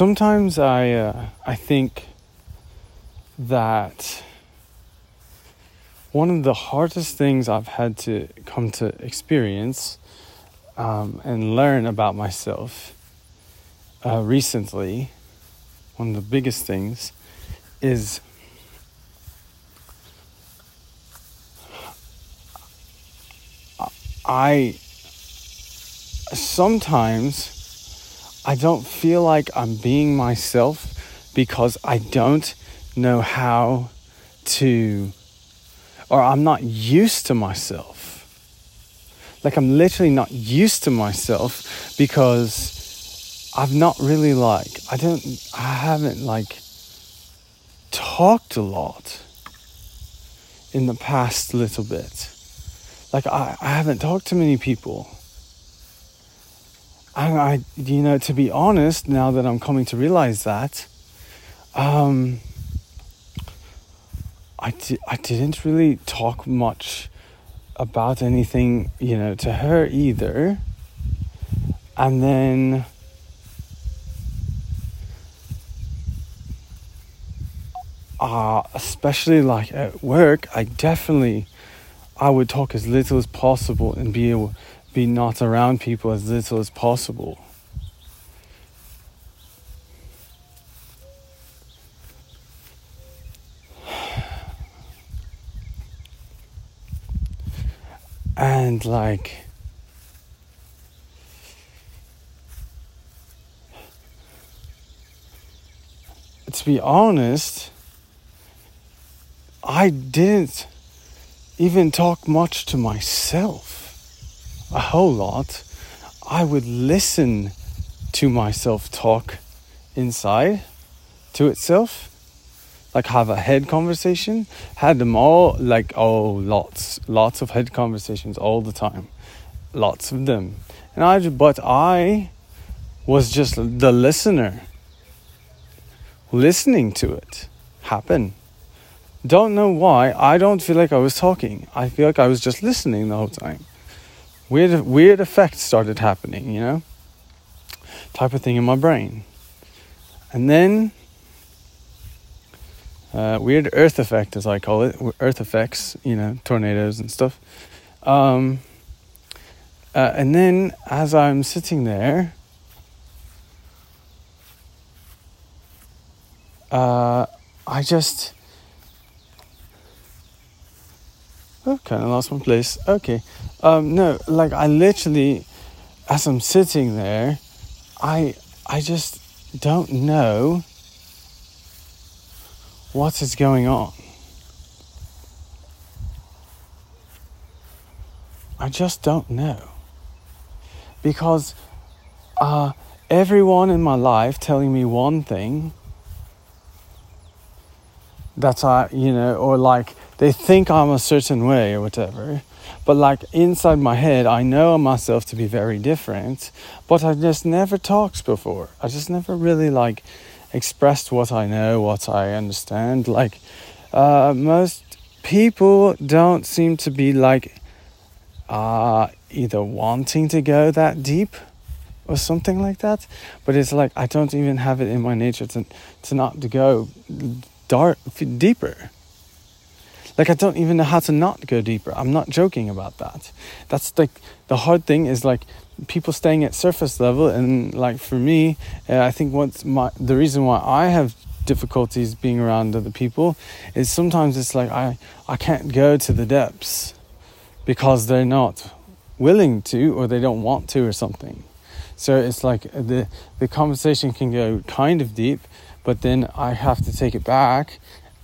sometimes I uh, I think that one of the hardest things I've had to come to experience um, and learn about myself uh, recently, one of the biggest things is I sometimes I don't feel like I'm being myself because I don't know how to or I'm not used to myself. Like I'm literally not used to myself because I've not really like I don't I haven't like talked a lot in the past little bit. Like I, I haven't talked to many people. And I you know, to be honest, now that I'm coming to realize that, um I, di- I didn't really talk much about anything, you know, to her either. And then uh, especially like at work, I definitely I would talk as little as possible and be able be not around people as little as possible. And like to be honest, I didn't even talk much to myself. A whole lot. I would listen to myself talk inside to itself. Like have a head conversation. Had them all like oh lots lots of head conversations all the time. Lots of them. And I but I was just the listener listening to it happen don't know why. I don't feel like I was talking. I feel like I was just listening the whole time. Weird, weird effects started happening, you know, type of thing in my brain, and then uh, weird earth effect, as I call it, earth effects, you know, tornadoes and stuff. Um, uh, and then as I'm sitting there, uh, I just Oh, I lost my place. Okay. Um, no, like I literally, as I'm sitting there, I I just don't know what is going on. I just don't know. Because uh, everyone in my life telling me one thing that I, you know, or like they think I'm a certain way or whatever. But like inside my head, I know myself to be very different, but I just never talked before. I just never really like expressed what I know, what I understand. Like uh, most people don't seem to be like uh, either wanting to go that deep or something like that. But it's like I don't even have it in my nature to to not to go dark deeper. Like I don't even know how to not go deeper. I'm not joking about that. That's like the hard thing is like people staying at surface level and like for me, uh, I think what's my the reason why I have difficulties being around other people is sometimes it's like I I can't go to the depths because they're not willing to or they don't want to or something. So it's like the the conversation can go kind of deep, but then I have to take it back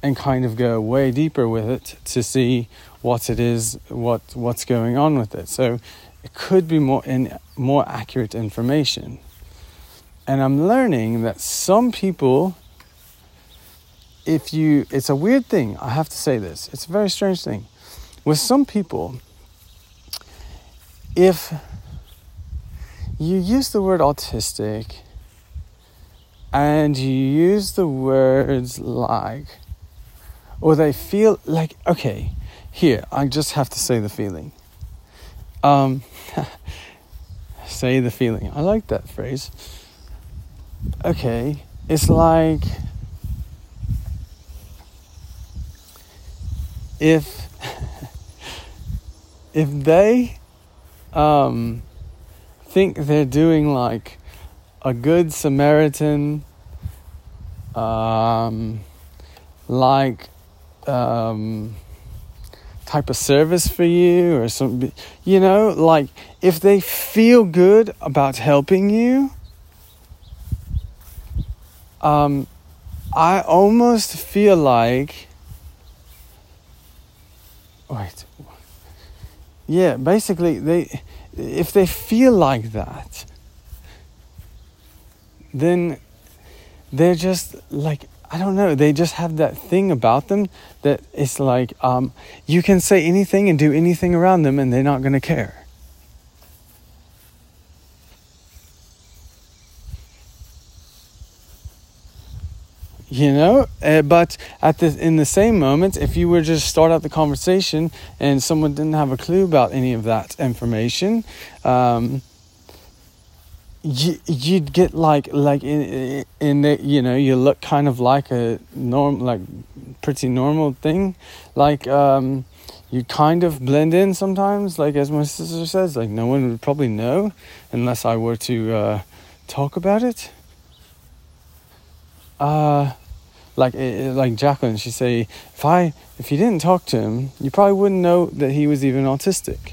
and kind of go way deeper with it to see what it is, what what's going on with it. So it could be more in more accurate information. And I'm learning that some people if you it's a weird thing, I have to say this. It's a very strange thing. With some people if you use the word autistic and you use the words like or they feel like okay here i just have to say the feeling. Um say the feeling. I like that phrase. Okay it's like if if they um, think they're doing like a good Samaritan, um, like um, type of service for you or something, you know, like if they feel good about helping you, um, I almost feel like wait yeah basically they if they feel like that then they're just like I don't know. They just have that thing about them that it's like um, you can say anything and do anything around them, and they're not going to care. you know uh, but at the in the same moment if you were just start out the conversation and someone didn't have a clue about any of that information um, you, you'd get like like in in the, you know you look kind of like a norm like pretty normal thing like um, you kind of blend in sometimes like as my sister says like no one would probably know unless I were to uh, talk about it uh, like like Jacqueline, she say, if I if you didn't talk to him, you probably wouldn't know that he was even autistic.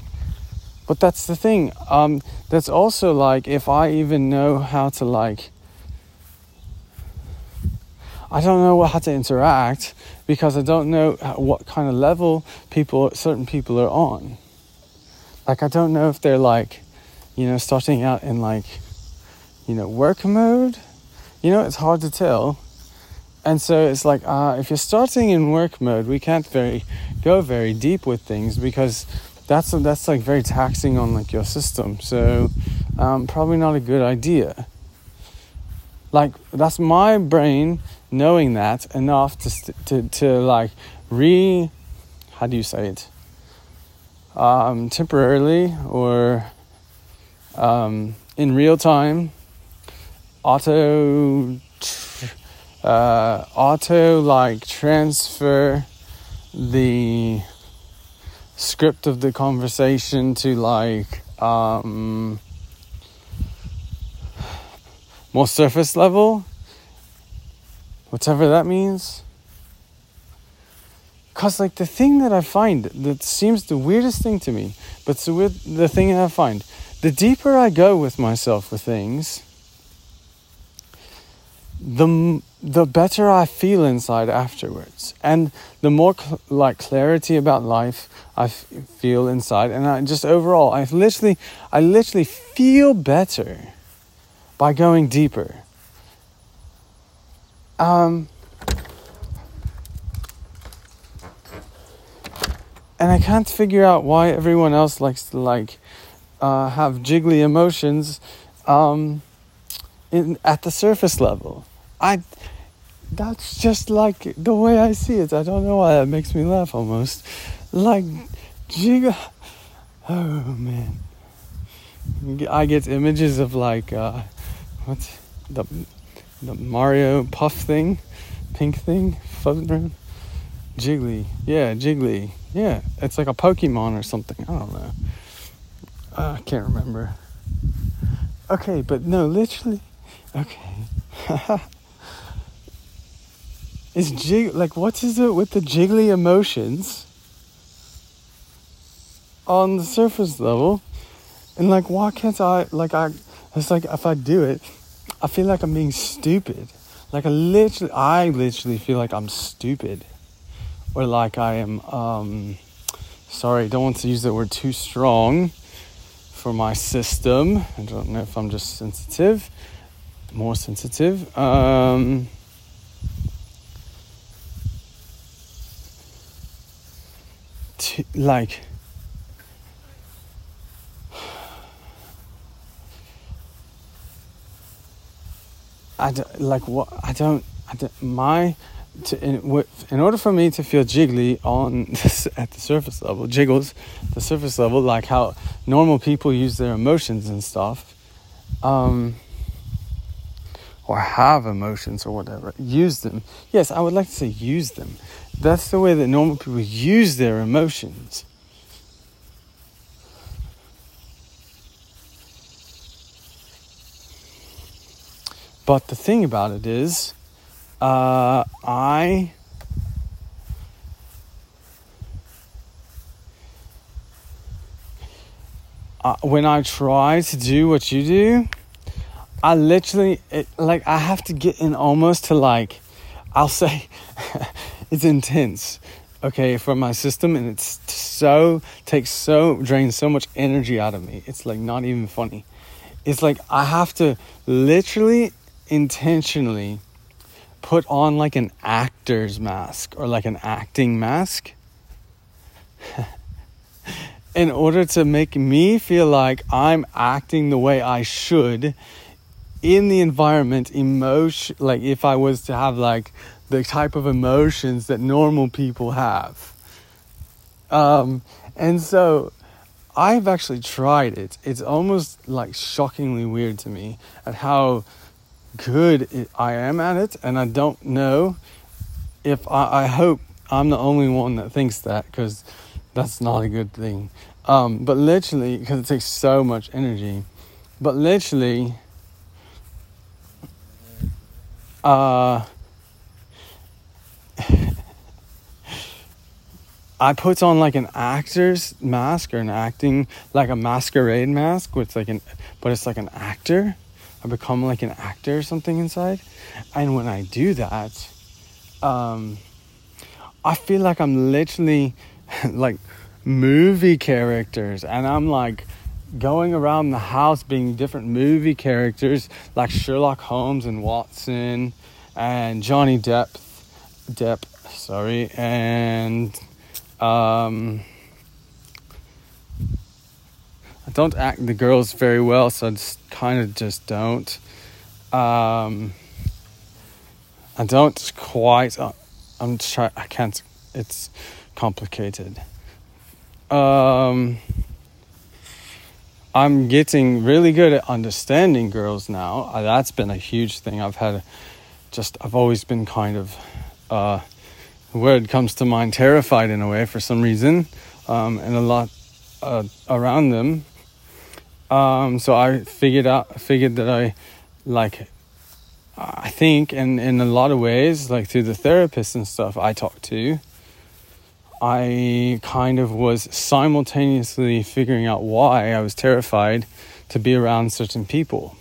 But that's the thing. Um, that's also like if I even know how to like. I don't know how to interact because I don't know what kind of level people certain people are on. Like I don't know if they're like, you know, starting out in like, you know, work mode you know, it's hard to tell. And so it's like, uh, if you're starting in work mode, we can't very go very deep with things because that's that's like very taxing on like your system. So um, probably not a good idea. Like that's my brain knowing that enough to to to like re, how do you say it? Um, temporarily or um, in real time auto uh, auto like transfer the script of the conversation to like um, more surface level? Whatever that means. Because like the thing that i find that seems the weirdest thing to me but the, weird, the thing that i find the deeper i go with myself with things the the better I feel inside afterwards, and the more cl- like clarity about life I f- feel inside, and I just overall, I literally, I literally feel better by going deeper. Um, and I can't figure out why everyone else likes to like uh, have jiggly emotions um, in at the surface level. I that's just like the way I see it. I don't know why that makes me laugh almost. Like Giga Oh man. I get images of like uh what's the the Mario puff thing, pink thing, floating around. Jiggly. Yeah, Jiggly. Yeah. It's like a Pokemon or something. I don't know. Uh, I can't remember. Okay, but no, literally. Okay. is jig like what is it with the jiggly emotions on the surface level? And like why can't i like i it's like if i do it i feel like i'm being stupid. Like i literally i literally feel like i'm stupid. Or like i am um sorry don't want to use that word too strong for my system. I don't know if i'm just sensitive more sensitive. Um like I don't, like what I don't, I don't my to, in, in order for me to feel jiggly on this, at the surface level, jiggles, the surface level, like how normal people use their emotions and stuff. Um, or have emotions or whatever. Use them. Yes, I would like to say use them. That's the way that normal people use their emotions. But the thing about it is, uh, I uh, when I try to do what you do, I literally it, like I have to get in almost to like I'll say it's intense okay for my system and it's so takes so drains so much energy out of me. It's like not even funny. It's like I have to literally intentionally put on like an actor's mask or like an acting mask in order to make me feel like I'm acting the way I should in the environment emotion like if I was to have like the type of emotions that normal people have. Um and so I've actually tried it. It's almost like shockingly weird to me at how good it, I am at it and I don't know if I, I hope I'm the only one that thinks that because that's not a good thing. Um but literally because it takes so much energy but literally uh, I put on like an actor's mask or an acting like a masquerade mask with like an but it's like an actor. I become like an actor or something inside. And when I do that, um I feel like I'm literally like movie characters and I'm like going around the house being different movie characters like Sherlock Holmes and Watson and Johnny Depp Depp sorry and um, I don't act the girls very well so I just kind of just don't um, I don't quite uh, I'm try I can't it's complicated um I'm getting really good at understanding girls now. Uh, that's been a huge thing. I've had just, I've always been kind of, uh, word comes to mind, terrified in a way for some reason, um, and a lot uh, around them. Um, so I figured out, figured that I, like, I think, and in a lot of ways, like through the therapists and stuff I talked to, I kind of was simultaneously figuring out why I was terrified to be around certain people.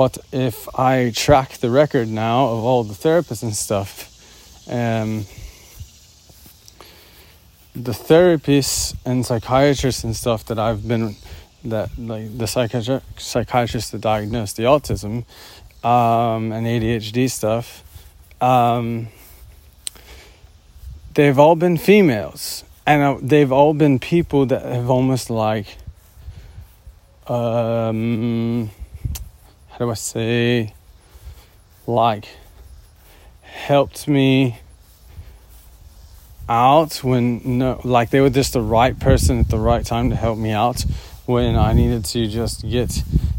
But if I track the record now of all the therapists and stuff, um, the therapists and psychiatrists and stuff that I've been that like the psychiatrist psychiatrists that diagnosed the autism um, and ADHD stuff. Um, they've all been females and uh, they've all been people that have almost like um how do i say like helped me out when no like they were just the right person at the right time to help me out when i needed to just get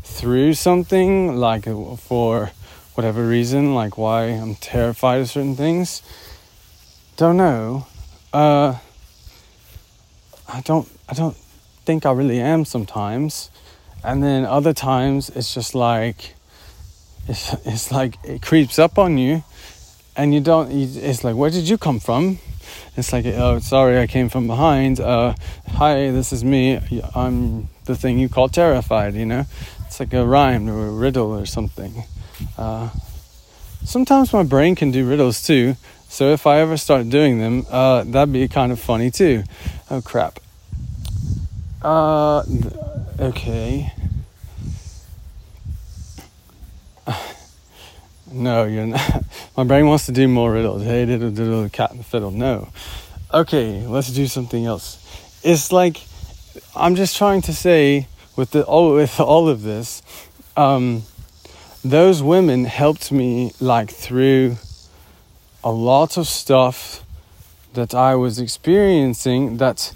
through something like for whatever reason like why i'm terrified of certain things don't know. Uh, I don't. I don't think I really am sometimes, and then other times it's just like it's it's like it creeps up on you, and you don't. It's like where did you come from? It's like oh sorry I came from behind. Uh, hi this is me. I'm the thing you call terrified. You know, it's like a rhyme or a riddle or something. Uh, sometimes my brain can do riddles too. So if I ever start doing them, uh, that'd be kind of funny too. Oh crap. Uh, okay. no, you're not. My brain wants to do more riddles. Hey, diddle diddle, cat and fiddle. No. Okay, let's do something else. It's like I'm just trying to say with the all with all of this, um, those women helped me like through a lot of stuff that I was experiencing that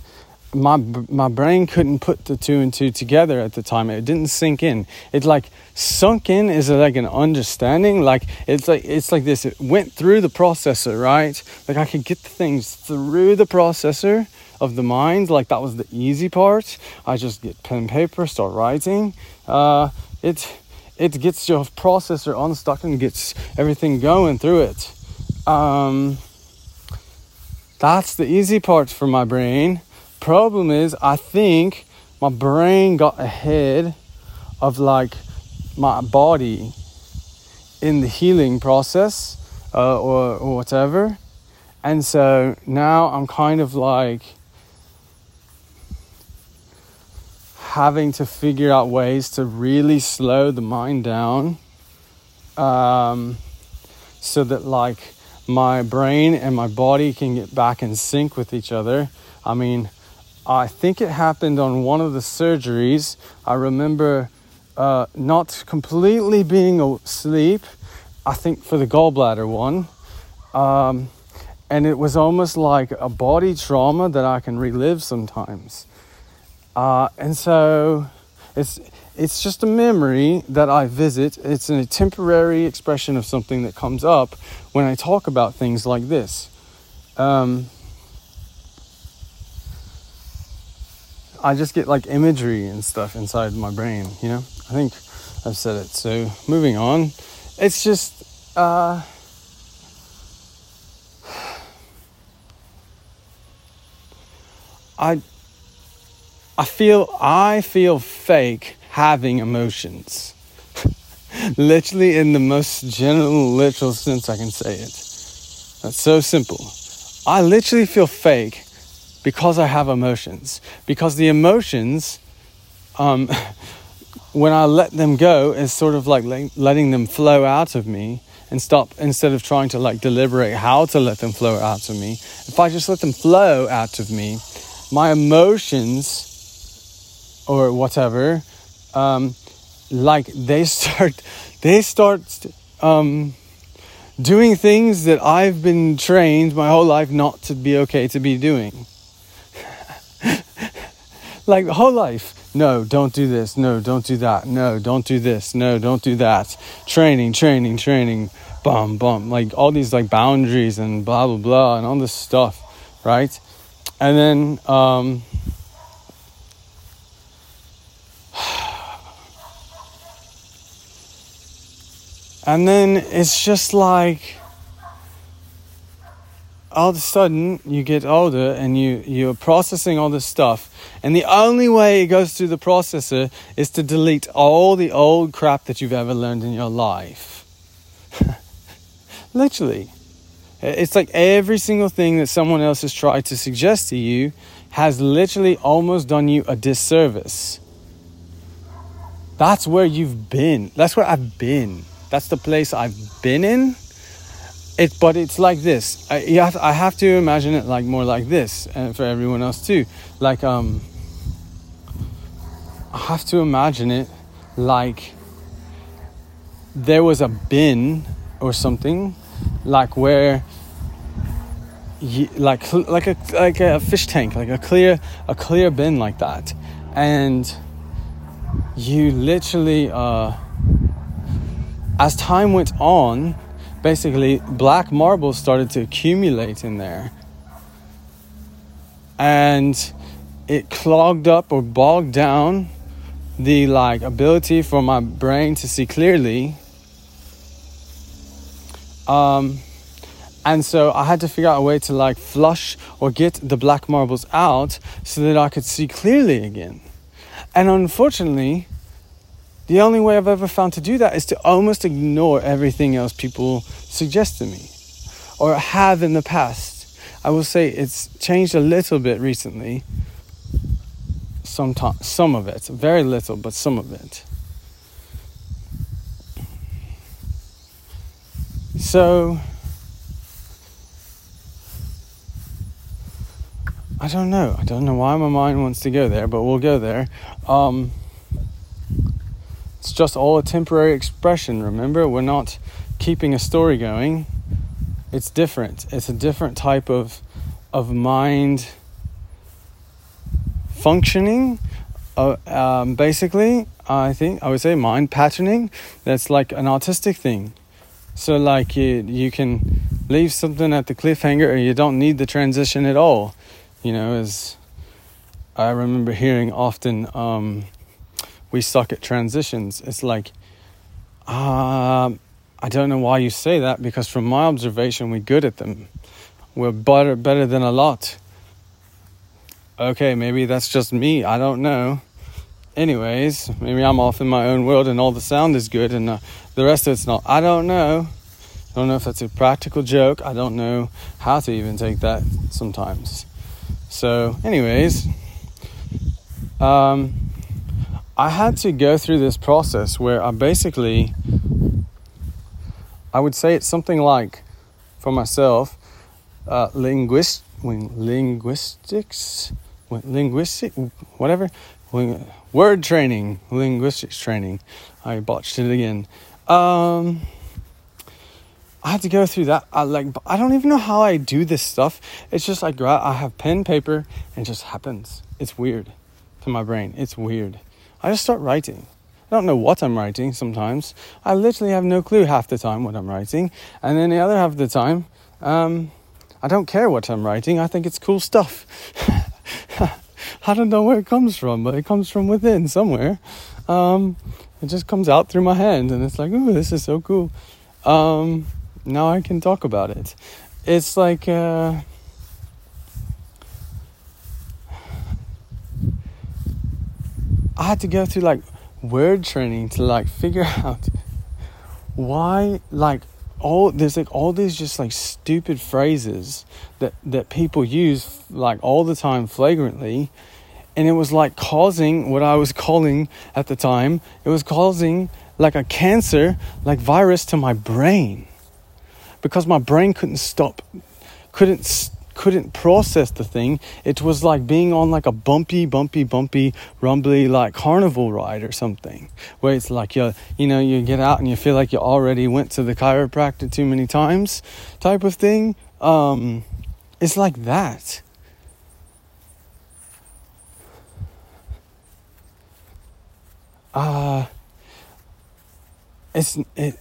my my brain couldn't put the two and two together at the time. It didn't sink in. It like sunk in is like an understanding. Like it's like it's like this. It went through the processor, right? Like I could get the things through the processor of the mind. Like that was the easy part. I just get pen and paper, start writing. Uh, it it gets your processor unstuck and gets everything going through it. Um, that's the easy part for my brain problem is, I think my brain got ahead of like my body in the healing process uh, or, or whatever. And so now I'm kind of like having to figure out ways to really slow the mind down um, so that like my brain and my body can get back in sync with each other. I mean, I think it happened on one of the surgeries. I remember uh, not completely being asleep, I think for the gallbladder one. Um, and it was almost like a body trauma that I can relive sometimes. Uh, and so it's it's just a memory that I visit. It's a temporary expression of something that comes up when I talk about things like this. Um, I just get like imagery and stuff inside my brain, you know? I think I've said it. So moving on, it's just uh, I I feel I feel fake having emotions. Literally in the most general literal sense I can say it. That's so simple. I literally feel fake because I have emotions. Because the emotions, um, when I let them go, is sort of like letting them flow out of me and stop instead of trying to like deliberate how to let them flow out of me. If I just let them flow out of me, my emotions or whatever, um, like they start, they start um, doing things that I've been trained my whole life not to be okay to be doing like the whole life. No, don't do this. No, don't do that. No, don't do this. No, don't do that. Training, training, training. Bum, bum. Like all these like boundaries and blah, blah, blah, and all this stuff, right? And then, um, and then it's just like, all of a sudden you get older and you you're processing all this stuff. And the only way it goes through the processor is to delete all the old crap that you've ever learned in your life. Literally. It's like every single thing that someone else has tried to suggest to you has literally almost done you a disservice. That's where you've been. That's where i've been. That's the place i've been in it but it's like this. I, have, I have to imagine it like more like this and for everyone else too. Like um i have to imagine it like there was a bin or something like where you, like like a like a fish tank like a clear a clear bin like that. And you literally uh as time went on basically black marble started to accumulate in there. And it clogged up or bogged down the like ability for my brain to see clearly. Um, and so I had to figure out a way to like flush or get the black marbles out so that I could see clearly again. And unfortunately, the only way I've ever found to do that is to almost ignore everything else people suggest to me or have in the past. I will say it's changed a little bit recently. Some, some of it, very little, but some of it. So, I don't know. I don't know why my mind wants to go there, but we'll go there. Um, it's just all a temporary expression, remember? We're not keeping a story going. It's different. It's a different type of of mind functioning. Uh, um, basically, I think I would say mind patterning. That's like an autistic thing. So like you you can leave something at the cliffhanger, or you don't need the transition at all. You know, as I remember hearing often, um, we suck at transitions. It's like, um, I don't know why you say that because from my observation, we're good at them. We're better better than a lot. Okay, maybe that's just me. I don't know. Anyways, maybe I'm off in my own world and all the sound is good and uh, the rest of it's not. I don't know. I don't know if that's a practical joke. I don't know how to even take that sometimes. So, anyways, um, I had to go through this process where I basically, I would say it's something like, for myself, uh, linguist, linguistics, linguistic, whatever, word training, linguistics training. I botched it again. Um, I had to go through that. I like, I don't even know how I do this stuff. It's just like I have pen, paper, and it just happens. It's weird to my brain. It's weird. I just start writing. I don't know what I'm writing sometimes. I literally have no clue half the time what I'm writing. And then the other half of the time, um, I don't care what I'm writing. I think it's cool stuff. I don't know where it comes from, but it comes from within somewhere. Um, it just comes out through my hand, and it's like, ooh, this is so cool. Um, now I can talk about it. It's like, uh, I had to go through like word training to like figure out why like all there's like all these just like stupid phrases that that people use like all the time flagrantly. And it was like causing what I was calling at the time it was causing like a cancer like virus to my brain. Because my brain couldn't stop couldn't couldn't process the thing. It was like being on like a bumpy, bumpy, bumpy, rumbly like carnival ride or something, where it's like you, you know, you get out and you feel like you already went to the chiropractor too many times, type of thing. Um, it's like that. Uh, it's it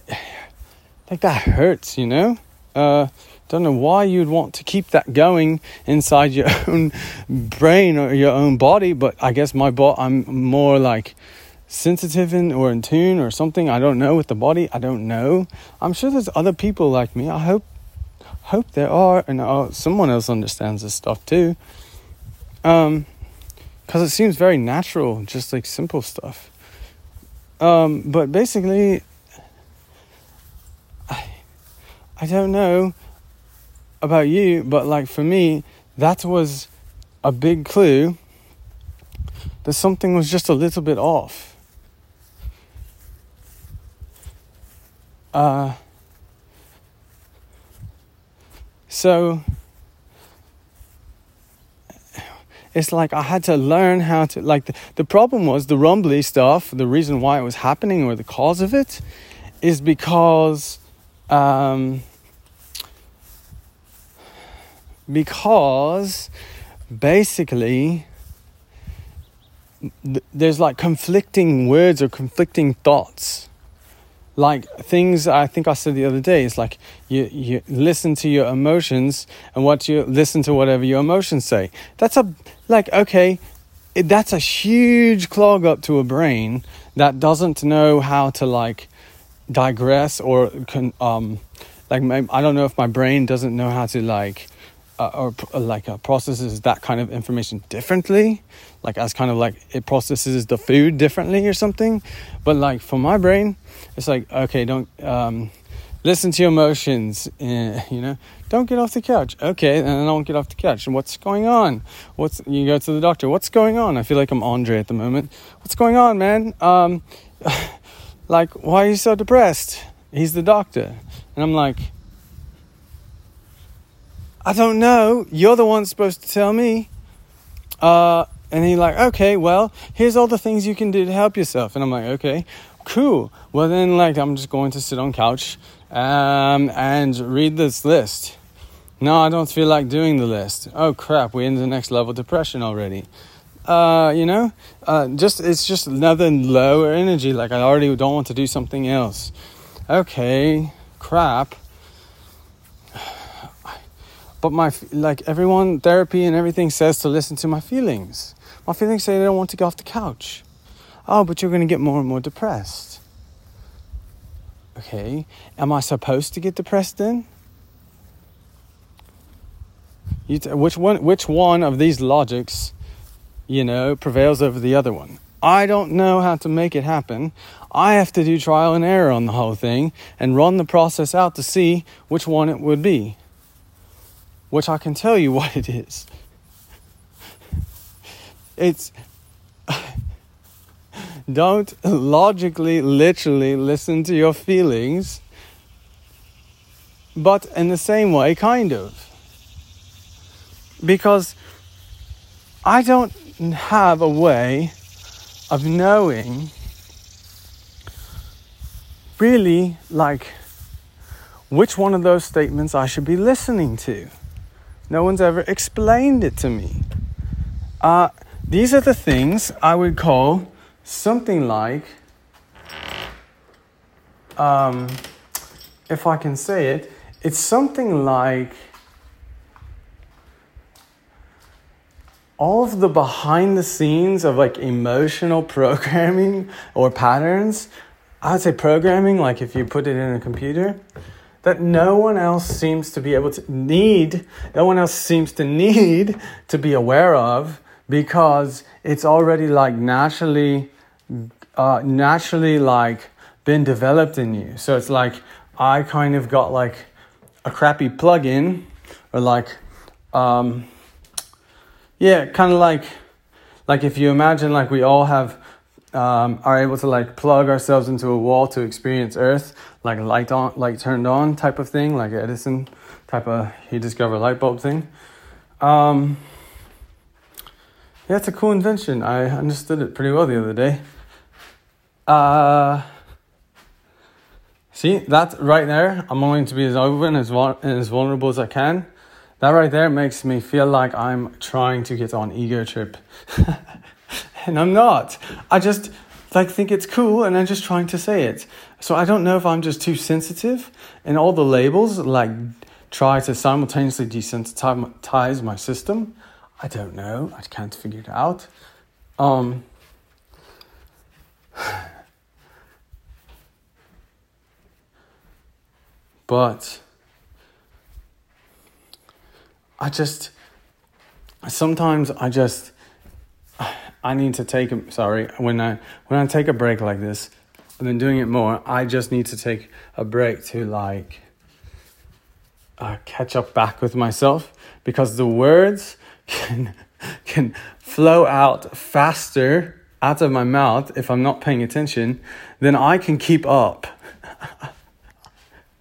like that hurts, you know. Uh, don't know why you'd want to keep that going inside your own brain or your own body, but I guess my body, I'm more like sensitive in or in tune or something. I don't know with the body. I don't know. I'm sure there's other people like me. I hope hope there are, and uh, someone else understands this stuff too. Um, because it seems very natural, just like simple stuff. Um, but basically, I, I don't know about you, but like for me, that was a big clue that something was just a little bit off. Uh, so it's like I had to learn how to like the, the problem was the rumbly stuff, the reason why it was happening or the cause of it is because um, because basically th- there's like conflicting words or conflicting thoughts. Like things I think I said the other day it's like you you listen to your emotions and what you listen to whatever your emotions say. That's a like okay it, that's a huge clog up to a brain that doesn't know how to like digress or can um like my, I don't know if my brain doesn't know how to like uh, or like uh, processes that kind of information differently like as kind of like it processes the food differently or something. But like for my brain it's like okay don't um, listen to your emotions uh, you know? Don't get off the couch. Okay and i don't get off the couch. And what's going on? What's you go to the doctor. What's going on? I feel like i'm andre at the moment. What's going on man? Um, like why are you so depressed? He's the doctor. And i'm like I don't know. You're the one supposed to tell me. Uh, and he's like, okay, well, here's all the things you can do to help yourself. And I'm like, okay, cool. Well, then, like, I'm just going to sit on couch um, and read this list. No, I don't feel like doing the list. Oh crap, we're in the next level depression already. Uh, you know, uh, just it's just another lower energy. Like I already don't want to do something else. Okay, crap. But my like everyone therapy and everything says to listen to my feelings. My feelings say they don't want to get off the couch. Oh, but you're going to get more and more depressed. Okay, am I supposed to get depressed then? T- which one? Which one of these logics, you know, prevails over the other one? I don't know how to make it happen. I have to do trial and error on the whole thing and run the process out to see which one it would be. Which I can tell you what it is. It's don't logically, literally listen to your feelings, but in the same way, kind of. Because I don't have a way of knowing really like which one of those statements I should be listening to. No one's ever explained it to me. Uh, these are the things I would call something like, um, if I can say it, it's something like all of the behind the scenes of like emotional programming or patterns. I would say programming, like if you put it in a computer, that no one else seems to be able to need, no one else seems to need to be aware of because it's already like naturally uh, naturally like been developed in you. So it's like I kind of got like a crappy plug-in or like um, yeah, kind of like like if you imagine like we all have um, are able to like plug ourselves into a wall to experience Earth, like light on, light turned on type of thing, like Edison type of he discovered light bulb thing. Um, yeah, it's a cool invention. I understood it pretty well the other day. Uh, see, that right there, I'm going to be as open as, as vulnerable as I can. That right there makes me feel like I'm trying to get on ego trip. and I'm not. I just like think it's cool and I'm just trying to say it. So I don't know if I'm just too sensitive and all the labels like try to simultaneously desensitize my system. I don't know. I can't figure it out. Um But I just sometimes I just I need to take a sorry when I when I take a break like this I've been doing it more I just need to take a break to like uh, catch up back with myself because the words can can flow out faster out of my mouth if I'm not paying attention then I can keep up.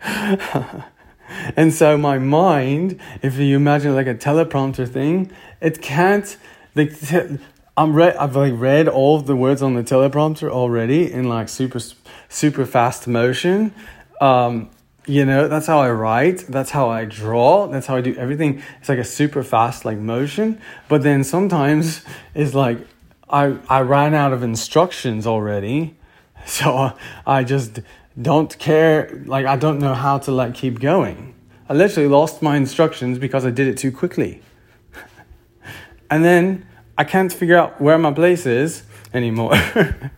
And so my mind, if you imagine like a teleprompter thing, it can't like I'm read I've like read all the words on the teleprompter already in like super super fast motion. Um, you know, that's how I write, that's how I draw, that's how I do everything. It's like a super fast like motion. But then sometimes it's like I I ran out of instructions already. So I just don't care like i don't know how to like keep going i literally lost my instructions because i did it too quickly and then i can't figure out where my place is anymore.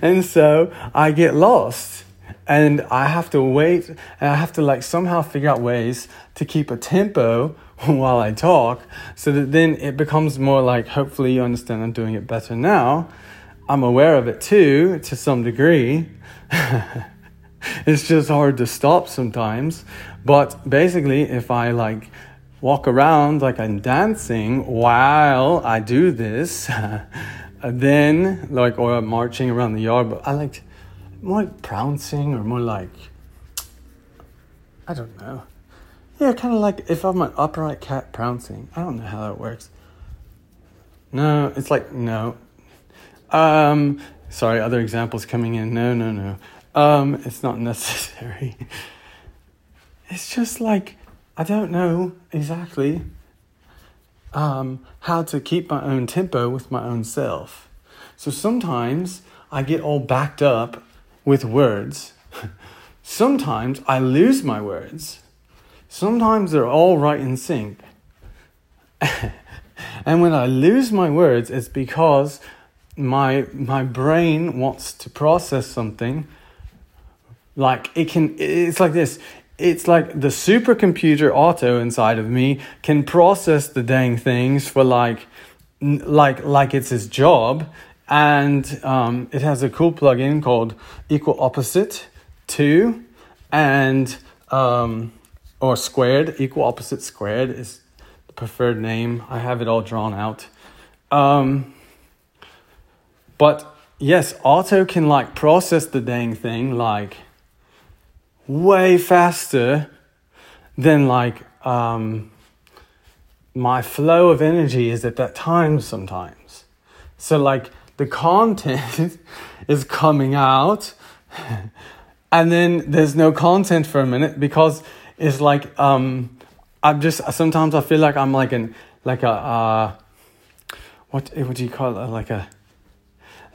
And so i get lost. And i have to wait and i have to like somehow figure out ways to keep a tempo while i talk so that then it becomes more like hopefully you understand i'm doing it better now. I'm aware of it too to some degree. It's just hard to stop sometimes. But basically, if I like walk around like I'm dancing while I do this, then like or I'm marching around the yard, but I like more like prancing or more like I don't know. Yeah, kind of like if I'm an upright cat pouncing. I don't know how that works. No, it's like no. Um, sorry, other examples coming in. No, no, no. Um, it's not necessary. It's just like I don't know exactly. um, how to keep my own tempo with my own self. So sometimes I get all backed up with words. sometimes I lose my words. Sometimes they're all right in sync. and when I lose my words, it's because my my brain wants to process something like it can it's like this it's like the supercomputer auto inside of me can process the dang things for like like like it's his job. And um, it has a cool plugin called equal opposite 2 and um, or squared. Equal opposite squared is the preferred name. I have it all drawn out. Um, but yes auto can like process the dang thing like way faster than like um, my flow of energy is at that time sometimes. So like the content is coming out and then there's no content for a minute because it's like um, I'm just sometimes I feel like I'm like an like a uh, what do you call it like a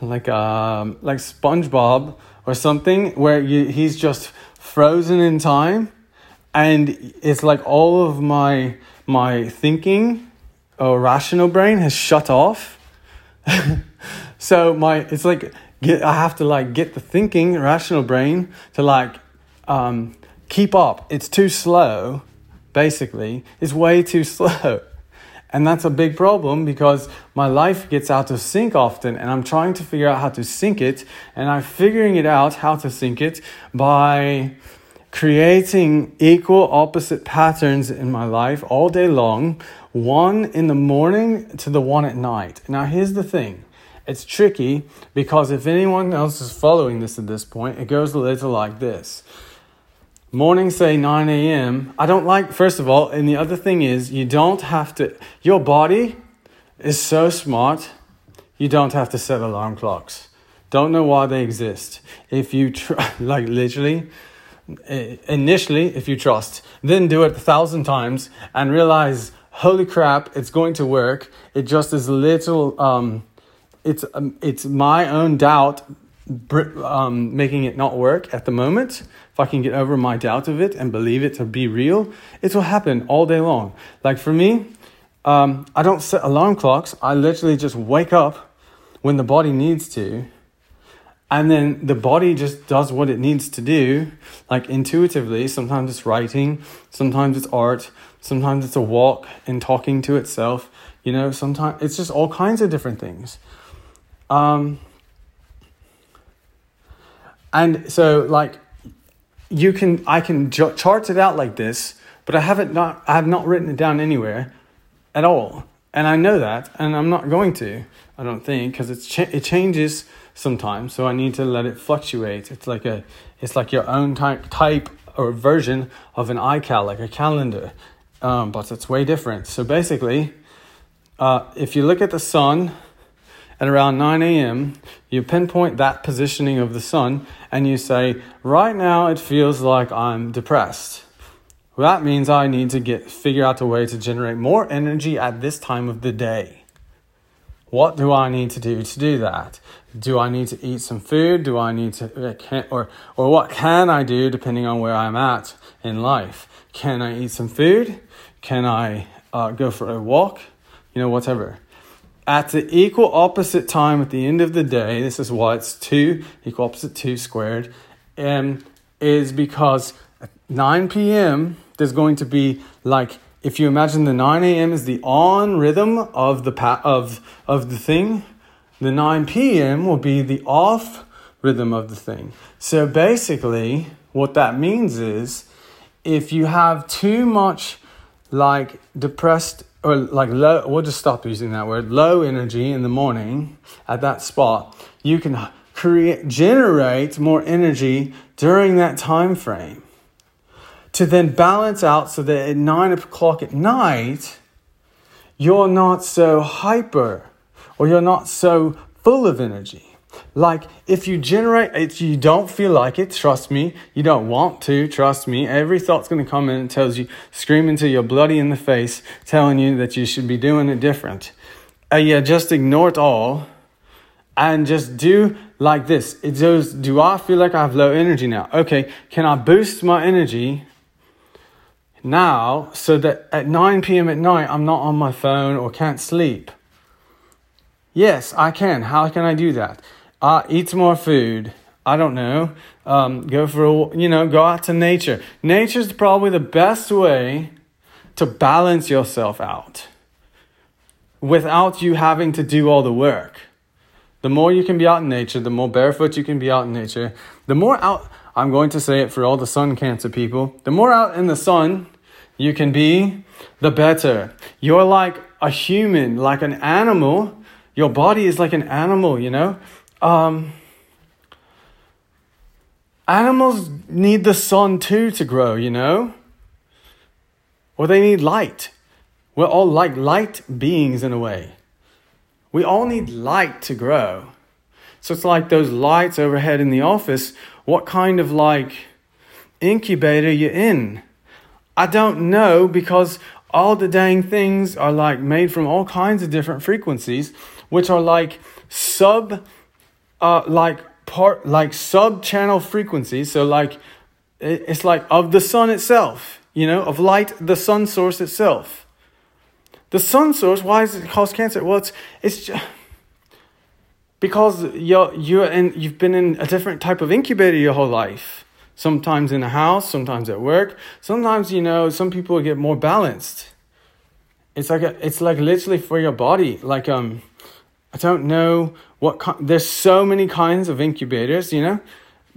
like um like SpongeBob or something where you, he's just frozen in time and it's like all of my my thinking or rational brain has shut off. So my it's like get, i have to like get the thinking rational brain to like um, keep up. It's too slow basically. It's way too slow and that's a big problem because my life gets out of sync often and I'm trying to figure out how to sync it. And I'm figuring it out how to sync it by creating equal opposite patterns in my life all day long, one in the morning to the one at night. Now, here's the thing it's tricky because if anyone else is following this at this point, it goes a little like this morning say 9 a.m i don't like first of all and the other thing is you don't have to your body is so smart you don't have to set alarm clocks. Don't know why they exist. If you try like literally initially if you trust then do it a thousand times and realize holy crap it's going to work. It just is little um it's um, it's my own doubt um, making it not work at the moment, if I can get over my doubt of it and believe it to be real, it will happen all day long. Like for me, um, I don't set alarm clocks. I literally just wake up when the body needs to. And then the body just does what it needs to do, like intuitively. Sometimes it's writing, sometimes it's art, sometimes it's a walk and talking to itself. You know, sometimes it's just all kinds of different things. Um, and so like you can I can chart it out like this, but I haven't not I have not written it down anywhere at all. And I know that, and I'm not going to. I don't think because it's it changes sometimes, so I need to let it fluctuate. It's like a it's like your own type type or version of an iCal, like a calendar, um, but it's way different. So basically, uh, if you look at the sun at around 9 a.m., you pinpoint that positioning of the sun and you say, right now it feels like I'm depressed. Well, that means I need to get figure out a way to generate more energy at this time of the day. What do I need to do to do that? Do I need to eat some food? Do I need to uh, or or what can I do depending on where I'm at in life? Can I eat some food? Can I uh, go for a walk? You know, whatever at the equal opposite time at the end of the day, this is why it's 2 equal opposite 2 squared, um, is because at 9 p.m. there's going to be like if you imagine the 9 a.m. is the on rhythm of the pa- of of the thing, the 9 p.m. will be the off rhythm of the thing. So basically, what that means is if you have too much like depressed or like low, we'll just stop using that word, low energy in the morning at that spot, you can create, generate more energy during that time frame to then balance out so that at nine o'clock at night, you're not so hyper or you're not so full of energy. Like, if you generate, if you don't feel like it, trust me, you don't want to, trust me, every thought's going to come in and tells you, screaming to you're bloody in the face, telling you that you should be doing it different. Uh, yeah, just ignore it all and just do like this. It goes, do I feel like I have low energy now? Okay, can I boost my energy now so that at 9 p.m. at night I'm not on my phone or can't sleep? Yes, I can. How can I do that? Uh, eat more food. I don't know. Um, go for a, you know, go out to nature. Nature's probably the best way to balance yourself out without you having to do all the work. The more you can be out in nature, the more barefoot you can be out in nature, the more out, I'm going to say it for all the sun cancer people, the more out in the sun you can be, the better. You're like a human, like an animal. Your body is like an animal, you know? Um, animals need the sun too to grow, you know? Or they need light. We're all like light beings in a way. We all need light to grow. So it's like those lights overhead in the office. What kind of like incubator you're in? I don't know because all the dang things are like made from all kinds of different frequencies, which are like sub uh, like part like sub channel frequencies. So like it's like of the sun itself, you know, of light, the sun source itself. The sun source, why does it cause cancer? Well, it's it's just, because you're you're in you've been in a different type of incubator your whole life. Sometimes in a house, sometimes at work. Sometimes you know some people get more balanced. It's like a, it's like literally for your body. Like um, I don't know what kind. there's so many kinds of incubators, you know,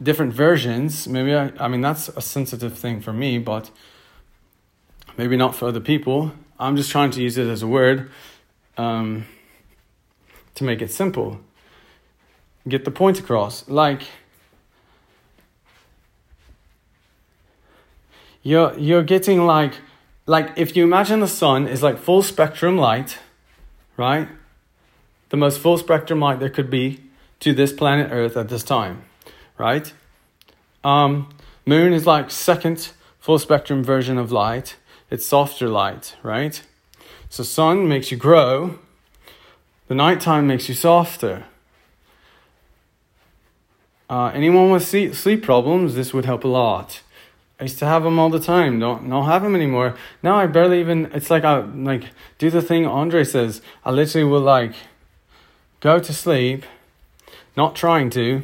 different versions. Maybe I, I mean that's a sensitive thing for me, but maybe not for other people. I'm just trying to use it as a word um, to make it simple. Get the point across. Like you're you're getting like like if you imagine the sun is like full spectrum light, right? The most full spectrum light there could be to this planet Earth at this time, right? Um, moon is like second full spectrum version of light. It's softer light, right? So sun makes you grow. The nighttime makes you softer. Uh, anyone with sleep, problems, this would help a lot. I used to have them all the time. Don't don't have them anymore. Now I barely even. It's like I like do the thing Andre says. I literally will like go to sleep, not trying to,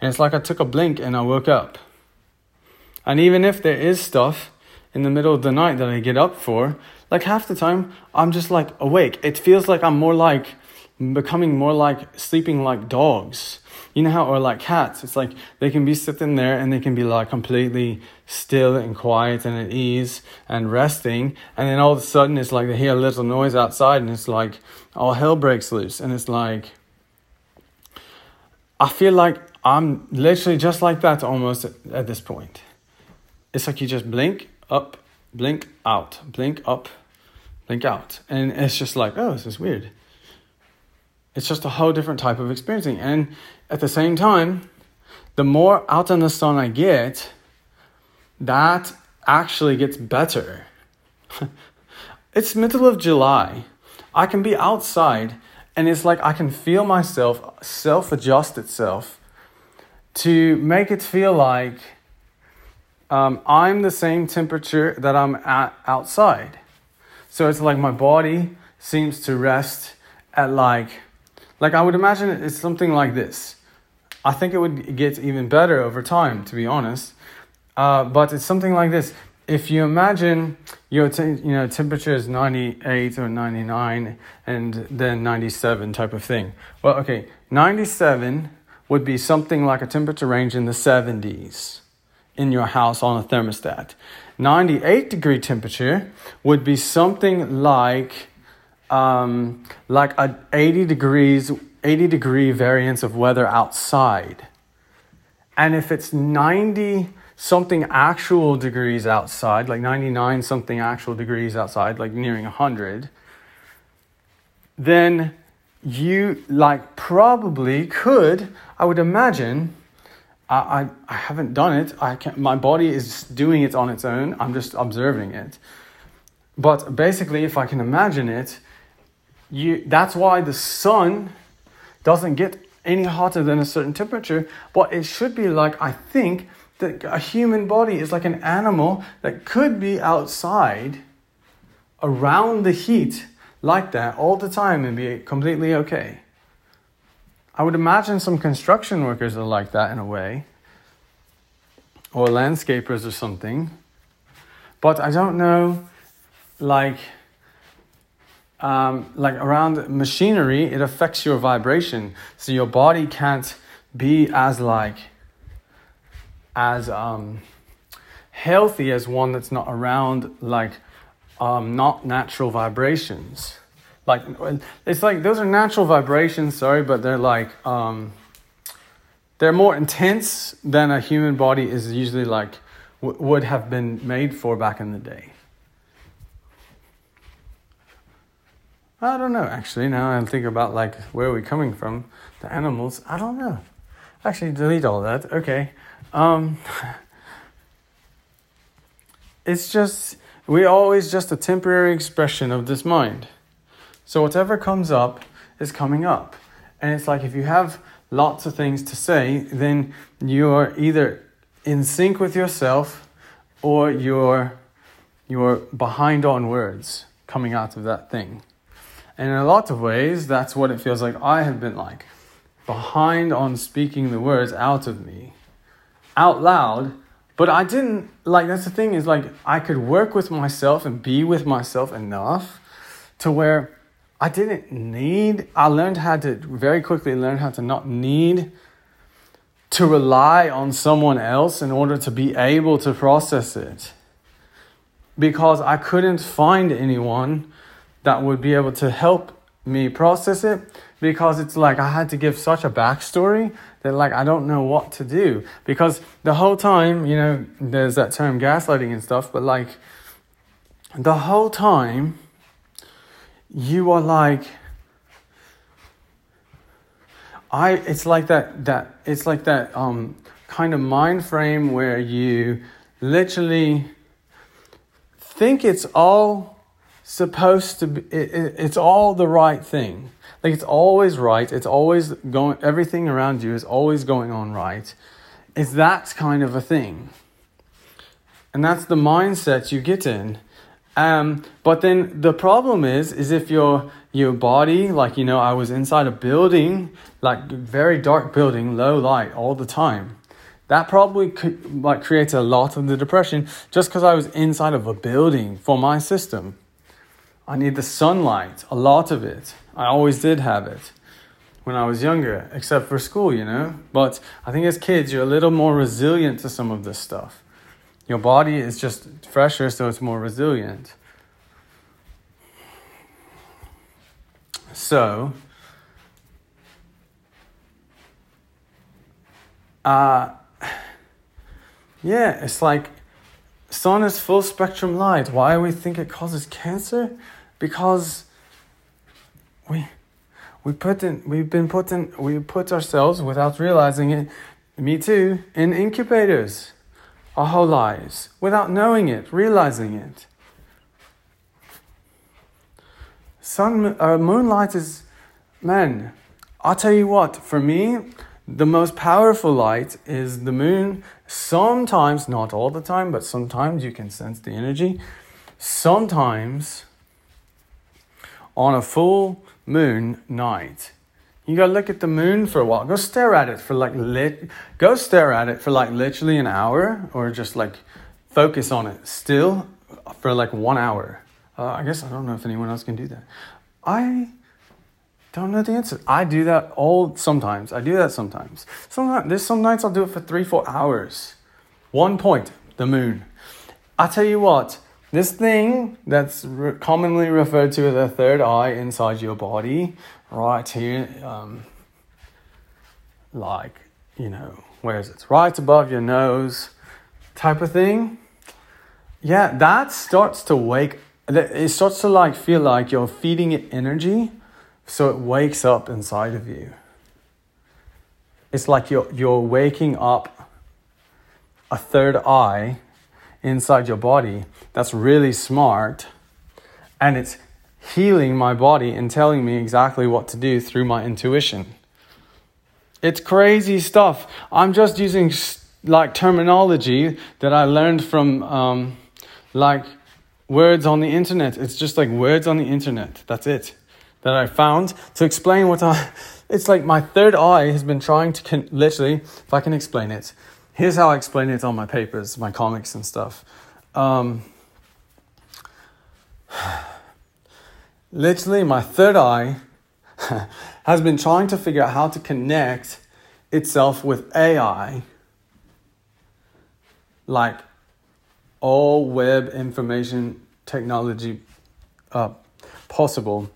and it's like I took a blink and I woke up. And even if there is stuff in the middle of the night that I get up for, like half the time I'm just like awake. It feels like I'm more like becoming more like sleeping like dogs. You know how, or like cats, it's like they can be sitting there and they can be like completely still and quiet and at ease and resting. And then all of a sudden it's like they hear a little noise outside and it's like all hell breaks loose. And it's like, I feel like I'm literally just like that almost at, this point. It's like you just blink up, blink out, blink up, blink out. And it's just like, oh, this is weird. It's just a whole different type of experiencing. And at the same time, the more out in the sun I get, that actually gets better. it's middle of July. I can be outside and it's like I can feel myself self adjust itself to make it feel like um, I'm the same temperature that I'm at outside. So it's like my body seems to rest at like, like I would imagine it's something like this. I think it would get even better over time, to be honest. Uh, but it's something like this if you imagine your you know temperature is 98 or 99 and then 97 type of thing. Well okay 97 would be something like a temperature range in the 70s in your house on a thermostat. 98 degree temperature would be something like um, like a 80 degrees 80 degree variance of weather outside. And if it's 90 something actual degrees outside, like 99 something actual degrees outside, like nearing 100, then you like probably could, I would imagine. I, I, I haven't done it. I can't, my body is doing it on its own. I'm just observing it. But basically, if I can imagine it, you, that's why the sun doesn't get any hotter than a certain temperature. But it should be like, I think, that a human body is like an animal that could be outside around the heat like that all the time and be completely okay. I would imagine some construction workers are like that in a way, or landscapers or something. But I don't know, like, um, like around machinery, it affects your vibration, so your body can't be as like as um, healthy as one that's not around like um, not natural vibrations. Like it's like those are natural vibrations, sorry, but they're like um, they're more intense than a human body is usually like w- would have been made for back in the day. I don't know actually. Now I think about like where are we coming from? The animals. I don't know. Actually, delete all that. Okay. Um, it's just we're always just a temporary expression of this mind. So whatever comes up is coming up. And it's like if you have lots of things to say, then you're either in sync with yourself or you're you're behind on words coming out of that thing. And in a lot of ways, that's what it feels like I have been like. Behind on speaking the words out of me, out loud, but I didn't like that's the thing is like I could work with myself and be with myself enough to where I didn't need I learned how to very quickly learn how to not need to rely on someone else in order to be able to process it. Because I couldn't find anyone that would be able to help me process it because it's like I had to give such a backstory that like I don't know what to do. Because the whole time, you know, there's that term gaslighting and stuff, but like the whole time you are like I it's like that that it's like that um kind of mind frame where you literally think it's all supposed to be it, it, it's all the right thing like it's always right. It's always going, everything around you is always going on right. It's that kind of a thing. And that's the mindset you get in. Um, but then the problem is, is if your your body, like you know, I was inside a building, like very dark building, low light all the time. That probably could, like creates a lot of the depression just because I was inside of a building for my system. I need the sunlight, a lot of it. I always did have it when I was younger, except for school, you know. But I think as kids, you're a little more resilient to some of this stuff. Your body is just fresher, so it's more resilient. So, uh, yeah, it's like sun is full spectrum light. Why do we think it causes cancer? Because we we put in we've been put in we put ourselves without realizing it me too in incubators our whole lives without knowing it realizing it. Sun uh, moonlight is man i'll tell you what for me the most powerful light is the moon. Sometimes not all the time but sometimes you can sense the energy. Sometimes on a full moon night. You gotta look at the moon for a while. Go stare at it for like lit. Go stare at it for like literally an hour, or just like focus on it still for like one hour. Uh, I guess I don't know if anyone else can do that. I don't know the answer. I do that all sometimes. I do that sometimes. Sometimes there's some nights I'll do it for three, four hours. One point, the moon. I tell you what, this thing that's re- commonly referred to as a third eye inside your body, right here, um, like, you know, where is it? Right above your nose, type of thing. Yeah, that starts to wake, it starts to like feel like you're feeding it energy so it wakes up inside of you. It's like you're, you're waking up a third eye inside your body that's really smart and it's healing my body and telling me exactly what to do through my intuition. It's crazy stuff. I'm just using like terminology that I learned from um, like words on the internet. It's just like words on the internet. That's it. That I found to explain what I. It's like my third eye has been trying to con- literally, if I can explain it. Here's how I explain it on my papers, my comics and stuff. Um, literally, my third eye has been trying to figure out how to connect itself with AI, like all web information technology uh, possible,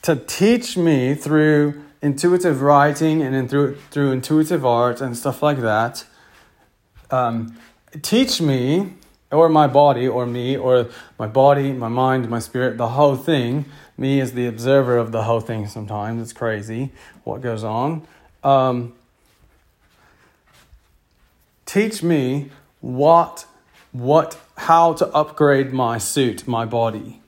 to teach me through intuitive writing and through through intuitive art and stuff like that. Um, teach me or my body or me or my body, my mind, my spirit, the whole thing. Me as the observer of the whole thing. Sometimes it's crazy what goes on. Um, teach me what what how to upgrade my suit, my body.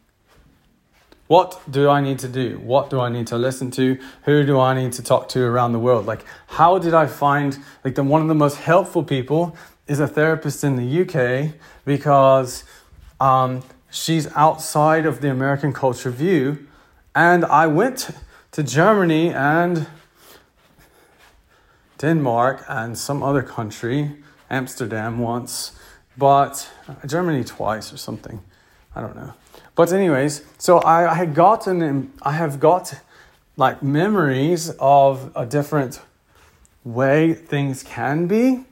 What do I need to do? What do I need to listen to? Who do I need to talk to around the world? Like, how did I find, like, the, one of the most helpful people is a therapist in the UK because um, she's outside of the American culture view. And I went to Germany and Denmark and some other country, Amsterdam once, but Germany twice or something. I don't know. But anyways, so I, I had gotten, I have got like memories of a different way things can be.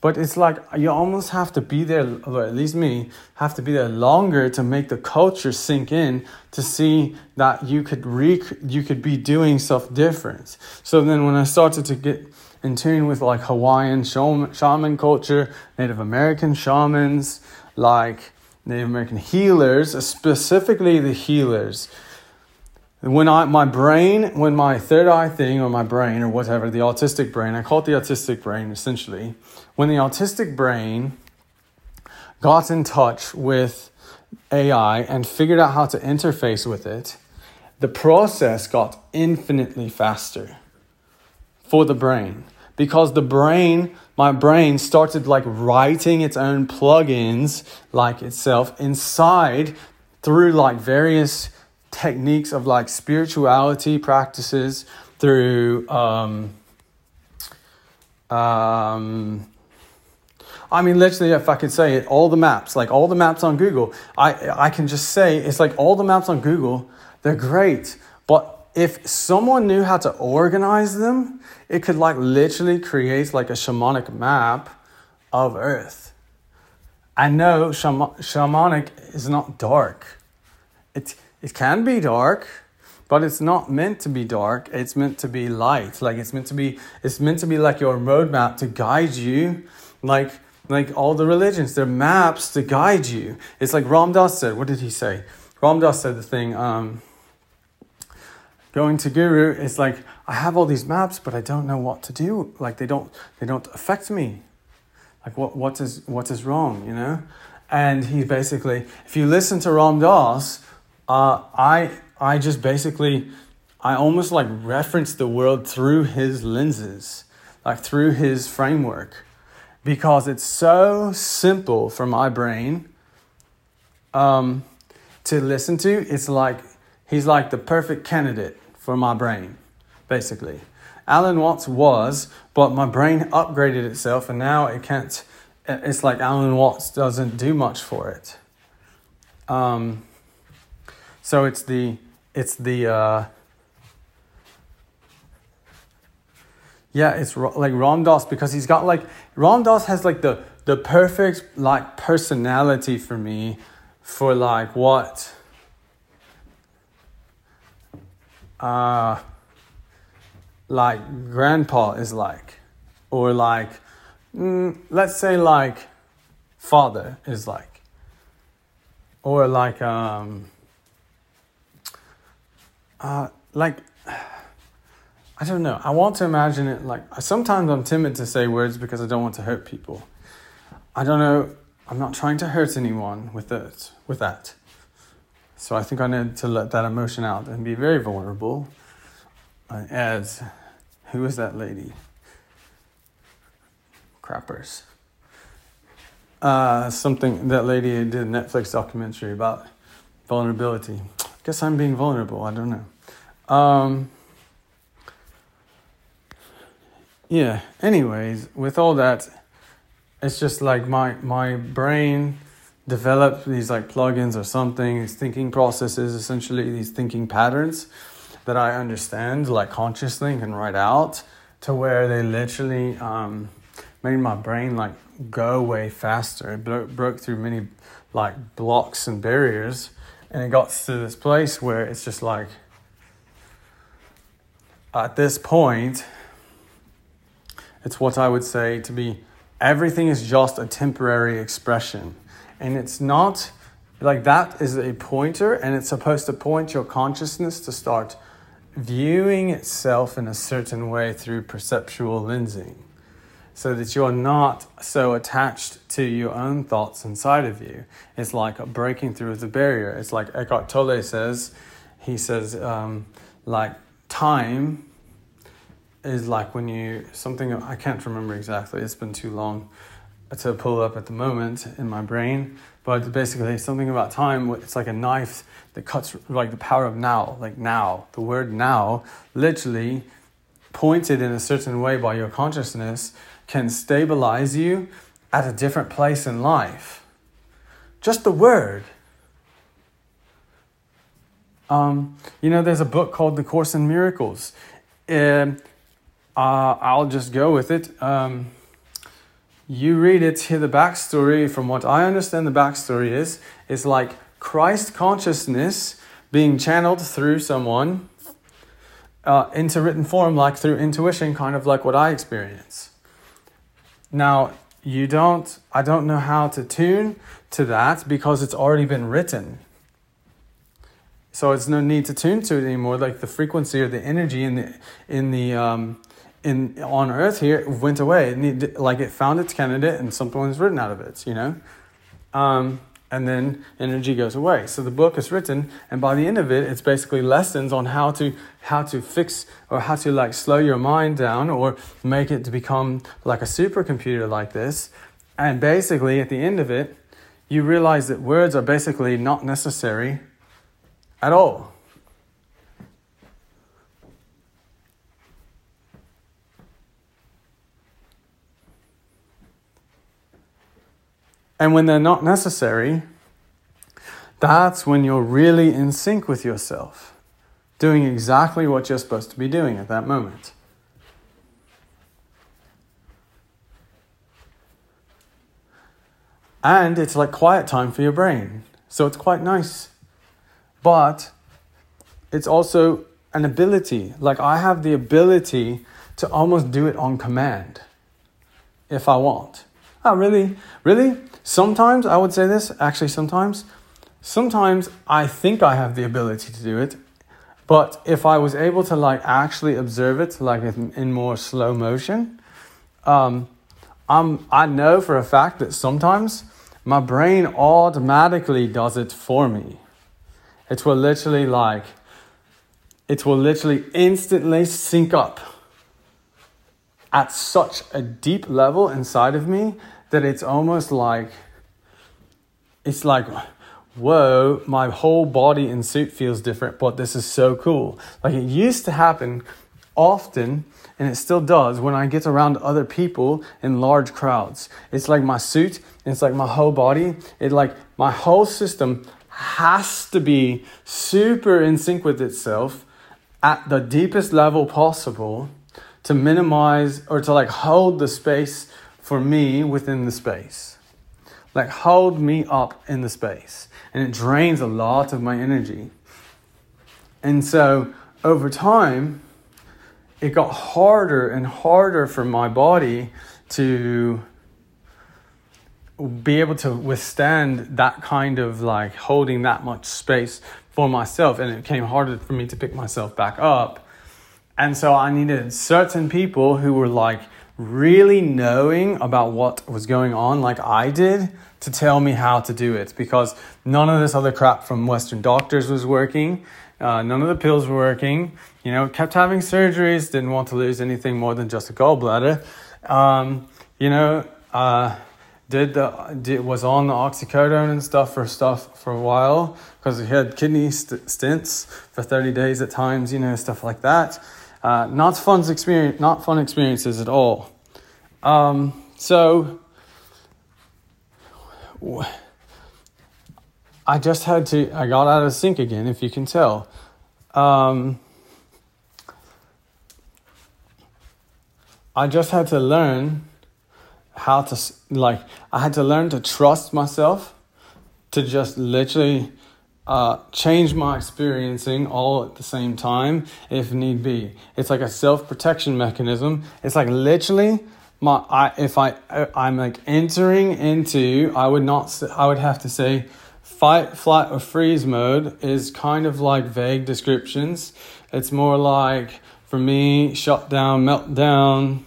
But it's like you almost have to be there, or at least me, have to be there longer to make the culture sink in to see that you could rec- you could be doing stuff different. So then when I started to get in tune with like Hawaiian shaman, shaman culture, Native American shamans, like Native American healers, specifically the healers. When I my brain, when my third eye thing or my brain or whatever, the autistic brain, I call it the autistic brain essentially. When the autistic brain got in touch with AI and figured out how to interface with it, the process got infinitely faster for the brain because the brain my brain started like writing its own plugins like itself inside through like various techniques of like spirituality practices through um, um, I mean, literally, if I could say it, all the maps, like all the maps on Google, I, I can just say it's like all the maps on Google, they're great. But if someone knew how to organize them, it could like literally create like a shamanic map of Earth. I know shaman- shamanic is not dark. It, it can be dark, but it's not meant to be dark. It's meant to be light. Like it's meant to be, it's meant to be like your roadmap to guide you. Like, like all the religions, they're maps to guide you. It's like Ram Dass said. What did he say? Ram Dass said the thing, um, going to guru is like i have all these maps but i don't know what to do. Like they don't they don't affect me. Like what what is what is wrong you know? And he basically if you listen to ram dass uh, i i just basically i almost like reference the world through his lenses like through his framework. Because it's so simple for my brain um, to listen to it's like he's like the perfect candidate for my brain, basically. Alan Watts was, but my brain upgraded itself and now it can't, it's like Alan Watts doesn't do much for it. Um, so it's the, it's the, uh, yeah, it's like Ram Dass because he's got like, Ram Dass has like the, the perfect like personality for me for like what uh, like grandpa is like, or like, mm, let's say like father is like, or like um, uh, like I don't know. I want to imagine it like sometimes I'm timid to say words because I don't want to hurt people. I don't know. I'm not trying to hurt anyone with it with that. So I think I need to let that emotion out and be very vulnerable. Uh, as who is that lady? Crappers. Uh, something that lady did a Netflix documentary about vulnerability. I guess I'm being vulnerable. I don't know. Um, yeah anyways with all that it's just like my my brain developed these like plugins or something these thinking processes essentially these thinking patterns that i understand like consciously and can write out to where they literally um, made my brain like go way faster it bro- broke through many like blocks and barriers and it got to this place where it's just like at this point it's what I would say to be everything is just a temporary expression. And it's not like that is a pointer, and it's supposed to point your consciousness to start viewing itself in a certain way through perceptual lensing so that you're not so attached to your own thoughts inside of you. It's like breaking through the barrier. It's like Eckhart Tolle says, he says, um, like time is like when you something I can't remember exactly. It's been too long to pull up at the moment in my brain. But basically, something about time. It's like a knife that cuts like the power of now. Like now, the word now, literally pointed in a certain way by your consciousness, can stabilize you at a different place in life. Just the word. Um, you know, there's a book called The Course in Miracles. Um, uh, I'll just go with it. Um, you read it, hear the backstory. From what I understand, the backstory is is like Christ consciousness being channeled through someone uh, into written form, like through intuition, kind of like what I experience. Now, you don't, I don't know how to tune to that because it's already been written. So it's no need to tune to it anymore. Like the frequency or the energy in the in the um, in on Earth here went away. It like it found its candidate and something was written out of it, you know? Um, and then energy goes away. So the book is written, and by the end of it, it's basically lessons on how to how to fix or how to like slow your mind down or make it to become like a supercomputer like this. And basically, at the end of it, you realize that words are basically not necessary at all. And when they're not necessary, that's when you're really in sync with yourself, doing exactly what you're supposed to be doing at that moment. And it's like quiet time for your brain. So it's quite nice. But it's also an ability. Like I have the ability to almost do it on command if I want. Oh, really? Really? Sometimes I would say this, actually, sometimes. Sometimes I think I have the ability to do it, but if I was able to like actually observe it, like in, in more slow motion, um, I'm, I know for a fact that sometimes my brain automatically does it for me. It will literally like, it will literally instantly sync up at such a deep level inside of me that it's almost like it's like whoa my whole body in suit feels different but this is so cool. Like it used to happen often and it still does when i get around other people in large crowds. It's like my suit it's like my whole body. It like my whole system has to be super in sync with itself at the deepest level possible to minimize or to like hold the space for me within the space. Like, hold me up in the space. And it drains a lot of my energy. And so, over time, it got harder and harder for my body to be able to withstand that kind of like holding that much space for myself. And it became harder for me to pick myself back up And so I needed certain people who were like really knowing about what was going on, like I did, to tell me how to do it because none of this other crap from Western doctors was working. Uh, none of the pills were working. You know, kept having surgeries, didn't want to lose anything more than just a gallbladder. Um, you know, uh, did the did, was on the oxycodone and stuff for stuff for a while because he had kidney st- stents for 30 days at times, you know, stuff like that. Uh, not fun experience, not fun experiences at all. Um, so I just had to, I got out of sync again, if you can tell. Um, I just had to learn how to, like, I had to learn to trust myself to just literally uh, change my experiencing all at the same time if need be. It's like a self protection mechanism. It's like literally my I if I I'm like entering into I would not I would have to say fight flight or freeze mode is kind of like vague descriptions it's more like for me shut down meltdown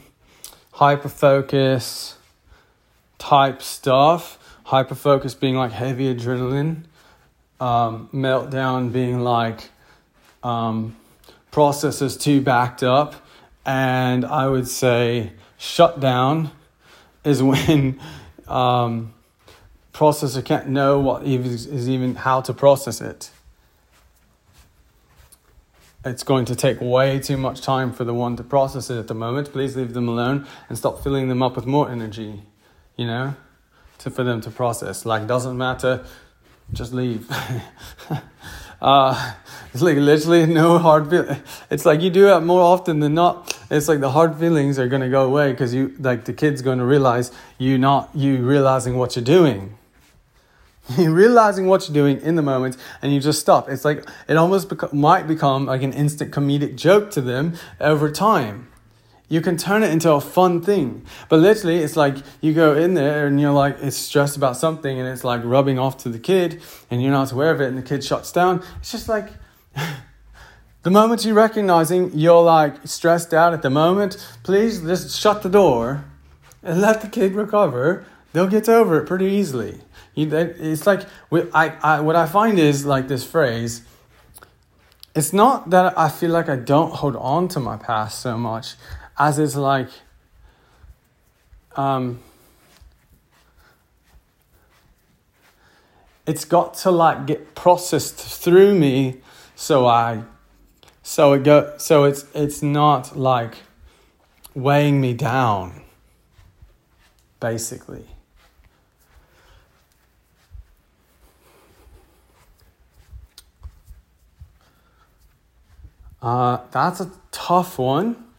hyper focus type stuff hyper focus being like heavy adrenaline um, meltdown being like um, processes too backed up and i would say shutdown is when um, processor can't know what is even how to process it. It's going to take way too much time for the one to process it at the moment. Please leave them alone and stop filling them up with more energy, you know, to, for them to process. Like, doesn't matter, just leave. uh, it's like literally no hard feel. It's like you do it more often than not. It's like the hard feelings are gonna go away because you like the kid's gonna realize you not you realizing what you're doing. You're realizing what you're doing in the moment, and you just stop. It's like it almost beco- might become like an instant comedic joke to them over time you can turn it into a fun thing. But literally, it's like you go in there and you're like, it's stressed about something and it's like rubbing off to the kid and you're not aware of it and the kid shuts down. It's just like the moment you're recognizing you're like stressed out at the moment, please just shut the door and let the kid recover. They'll get over it pretty easily. It's like I, I, what I find is like this phrase. It's not that I feel like I don't hold on to my past so much as is like um, it's got to like get processed through me so i so it go so it's it's not like weighing me down basically. Uh, that's a tough one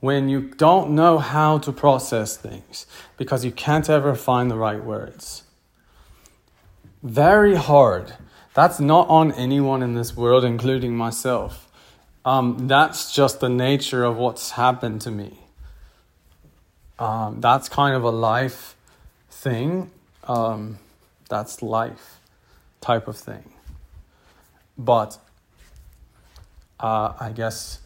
when you don't know how to process things because you can't ever find the right words. Very hard. That's not on anyone in this world, including myself. Um, that's just the nature of what's happened to me. Um, that's kind of a life thing. Um, that's life type of thing. But uh, I guess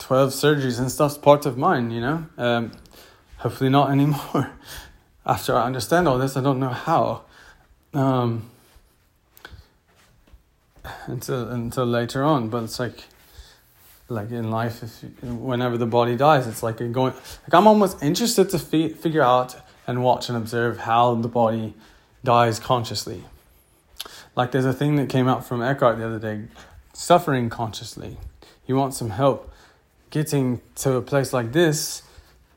12 surgeries and stuff's part of mine, you know? Um, hopefully not anymore. After I understand all this, I don't know how. Um, until until later on, but it's like like in life, if you, whenever the body dies, it's like going. Like I'm almost interested to fi- figure out and watch and observe how the body dies consciously. Like there's a thing that came out from Eckhart the other day, suffering consciously. You want some help getting to a place like this,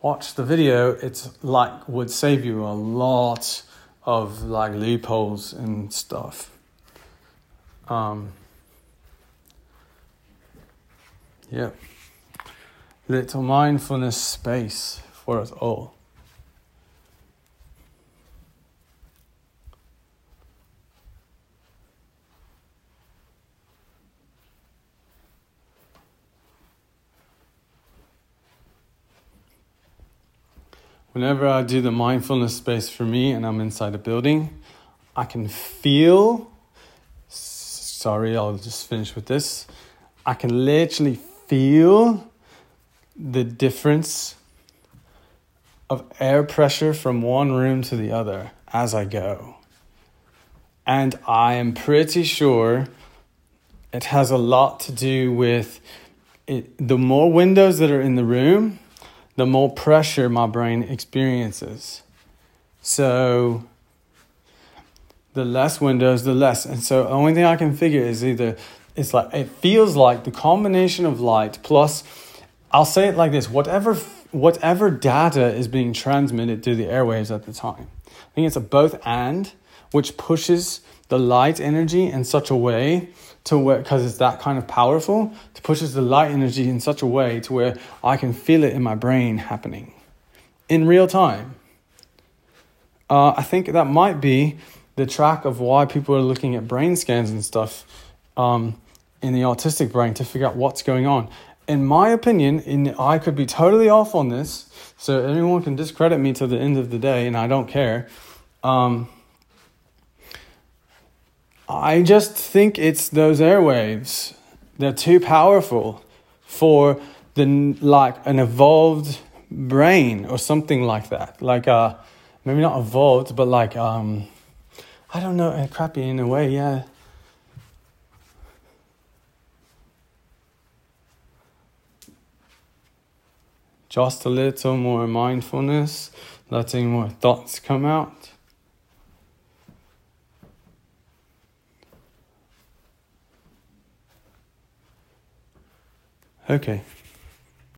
watch the video. It's like would save you a lot of like loopholes and stuff. Um, yeah. Little mindfulness space for us all. Whenever I do the mindfulness space for me and I'm inside a building, I can feel. Sorry, I'll just finish with this. I can literally feel the difference of air pressure from one room to the other as I go. And I am pretty sure it has a lot to do with it, the more windows that are in the room, the more pressure my brain experiences. So the less windows, the less. And so the only thing I can figure is either it's like it feels like the combination of light plus I'll say it like this, whatever whatever data is being transmitted through the airwaves at the time. I think it's a both and which pushes the light energy in such a way to where because it's that kind of powerful to pushes the light energy in such a way to where I can feel it in my brain happening in real time. Uh, I think that might be the track of why people are looking at brain scans and stuff um, in the autistic brain to figure out what's going on. In my opinion, in I could be totally off on this, so anyone can discredit me to the end of the day, and I don't care. Um, I just think it's those airwaves. They're too powerful for the like an evolved brain or something like that. Like uh maybe not evolved, but like um I don't know, uh, crappy in a way, yeah. Just a little more mindfulness, letting more thoughts come out. Okay.